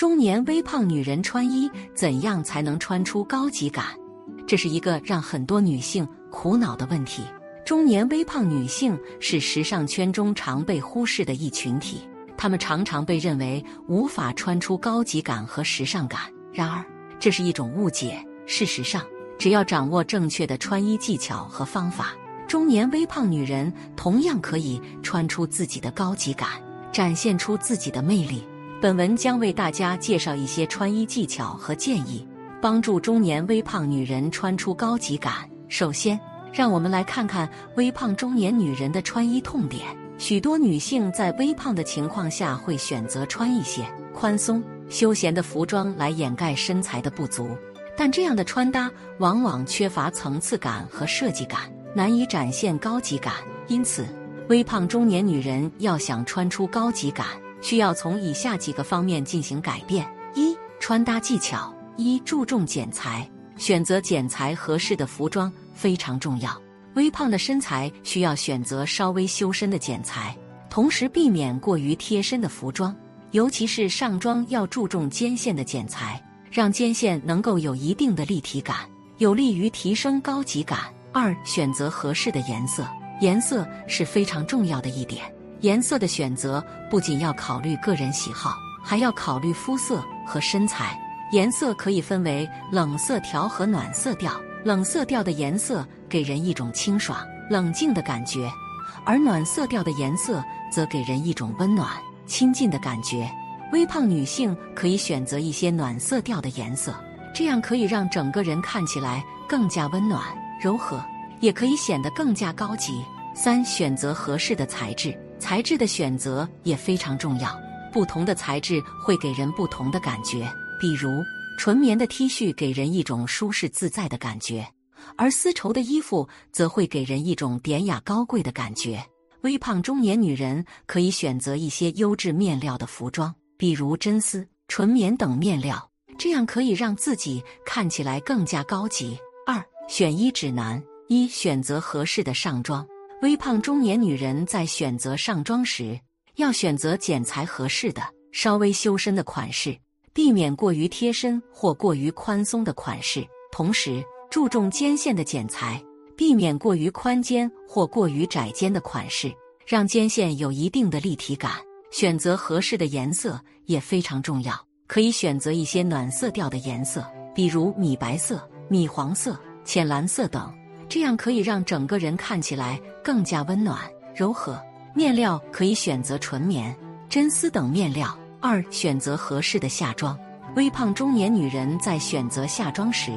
中年微胖女人穿衣怎样才能穿出高级感？这是一个让很多女性苦恼的问题。中年微胖女性是时尚圈中常被忽视的一群体，她们常常被认为无法穿出高级感和时尚感。然而，这是一种误解。事实上，只要掌握正确的穿衣技巧和方法，中年微胖女人同样可以穿出自己的高级感，展现出自己的魅力。本文将为大家介绍一些穿衣技巧和建议，帮助中年微胖女人穿出高级感。首先，让我们来看看微胖中年女人的穿衣痛点。许多女性在微胖的情况下会选择穿一些宽松、休闲的服装来掩盖身材的不足，但这样的穿搭往往缺乏层次感和设计感，难以展现高级感。因此，微胖中年女人要想穿出高级感，需要从以下几个方面进行改变：一、穿搭技巧；一、注重剪裁，选择剪裁合适的服装非常重要。微胖的身材需要选择稍微修身的剪裁，同时避免过于贴身的服装，尤其是上装要注重肩线的剪裁，让肩线能够有一定的立体感，有利于提升高级感。二、选择合适的颜色，颜色是非常重要的一点。颜色的选择不仅要考虑个人喜好，还要考虑肤色和身材。颜色可以分为冷色调和暖色调。冷色调的颜色给人一种清爽、冷静的感觉，而暖色调的颜色则给人一种温暖、亲近的感觉。微胖女性可以选择一些暖色调的颜色，这样可以让整个人看起来更加温暖、柔和，也可以显得更加高级。三、选择合适的材质。材质的选择也非常重要，不同的材质会给人不同的感觉。比如，纯棉的 T 恤给人一种舒适自在的感觉，而丝绸的衣服则会给人一种典雅高贵的感觉。微胖中年女人可以选择一些优质面料的服装，比如真丝、纯棉等面料，这样可以让自己看起来更加高级。二、选衣指南：一、选择合适的上装。微胖中年女人在选择上装时，要选择剪裁合适的、稍微修身的款式，避免过于贴身或过于宽松的款式。同时，注重肩线的剪裁，避免过于宽肩或过于窄肩的款式，让肩线有一定的立体感。选择合适的颜色也非常重要，可以选择一些暖色调的颜色，比如米白色、米黄色、浅蓝色等。这样可以让整个人看起来更加温暖柔和。面料可以选择纯棉、真丝等面料。二、选择合适的下装。微胖中年女人在选择下装时，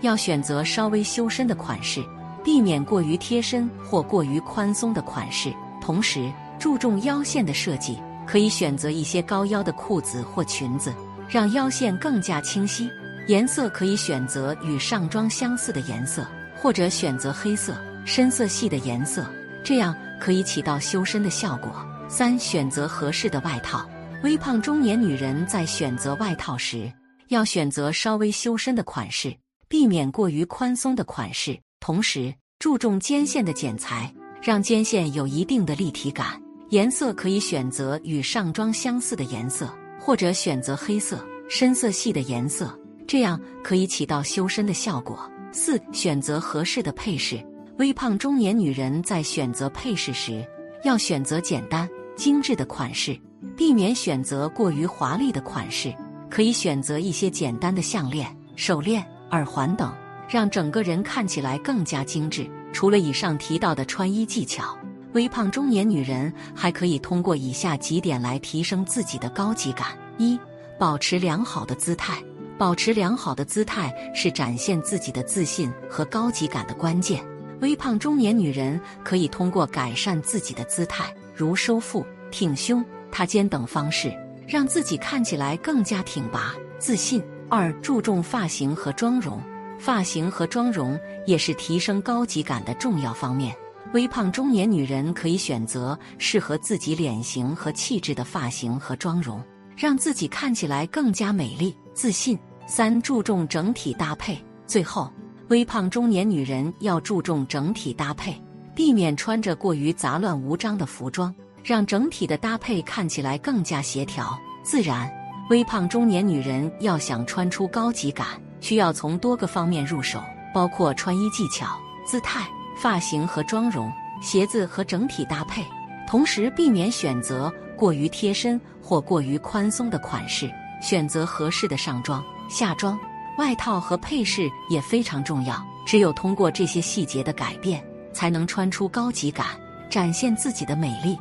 要选择稍微修身的款式，避免过于贴身或过于宽松的款式。同时，注重腰线的设计，可以选择一些高腰的裤子或裙子，让腰线更加清晰。颜色可以选择与上装相似的颜色。或者选择黑色、深色系的颜色，这样可以起到修身的效果。三、选择合适的外套。微胖中年女人在选择外套时，要选择稍微修身的款式，避免过于宽松的款式。同时，注重肩线的剪裁，让肩线有一定的立体感。颜色可以选择与上装相似的颜色，或者选择黑色、深色系的颜色，这样可以起到修身的效果。四、选择合适的配饰。微胖中年女人在选择配饰时，要选择简单精致的款式，避免选择过于华丽的款式。可以选择一些简单的项链、手链、耳环等，让整个人看起来更加精致。除了以上提到的穿衣技巧，微胖中年女人还可以通过以下几点来提升自己的高级感：一、保持良好的姿态。保持良好的姿态是展现自己的自信和高级感的关键。微胖中年女人可以通过改善自己的姿态，如收腹、挺胸、塌肩等方式，让自己看起来更加挺拔、自信。二、注重发型和妆容，发型和妆容也是提升高级感的重要方面。微胖中年女人可以选择适合自己脸型和气质的发型和妆容，让自己看起来更加美丽、自信。三注重整体搭配。最后，微胖中年女人要注重整体搭配，避免穿着过于杂乱无章的服装，让整体的搭配看起来更加协调自然。微胖中年女人要想穿出高级感，需要从多个方面入手，包括穿衣技巧、姿态、发型和妆容、鞋子和整体搭配，同时避免选择过于贴身或过于宽松的款式，选择合适的上装、夏装、外套和配饰也非常重要。只有通过这些细节的改变，才能穿出高级感，展现自己的美丽。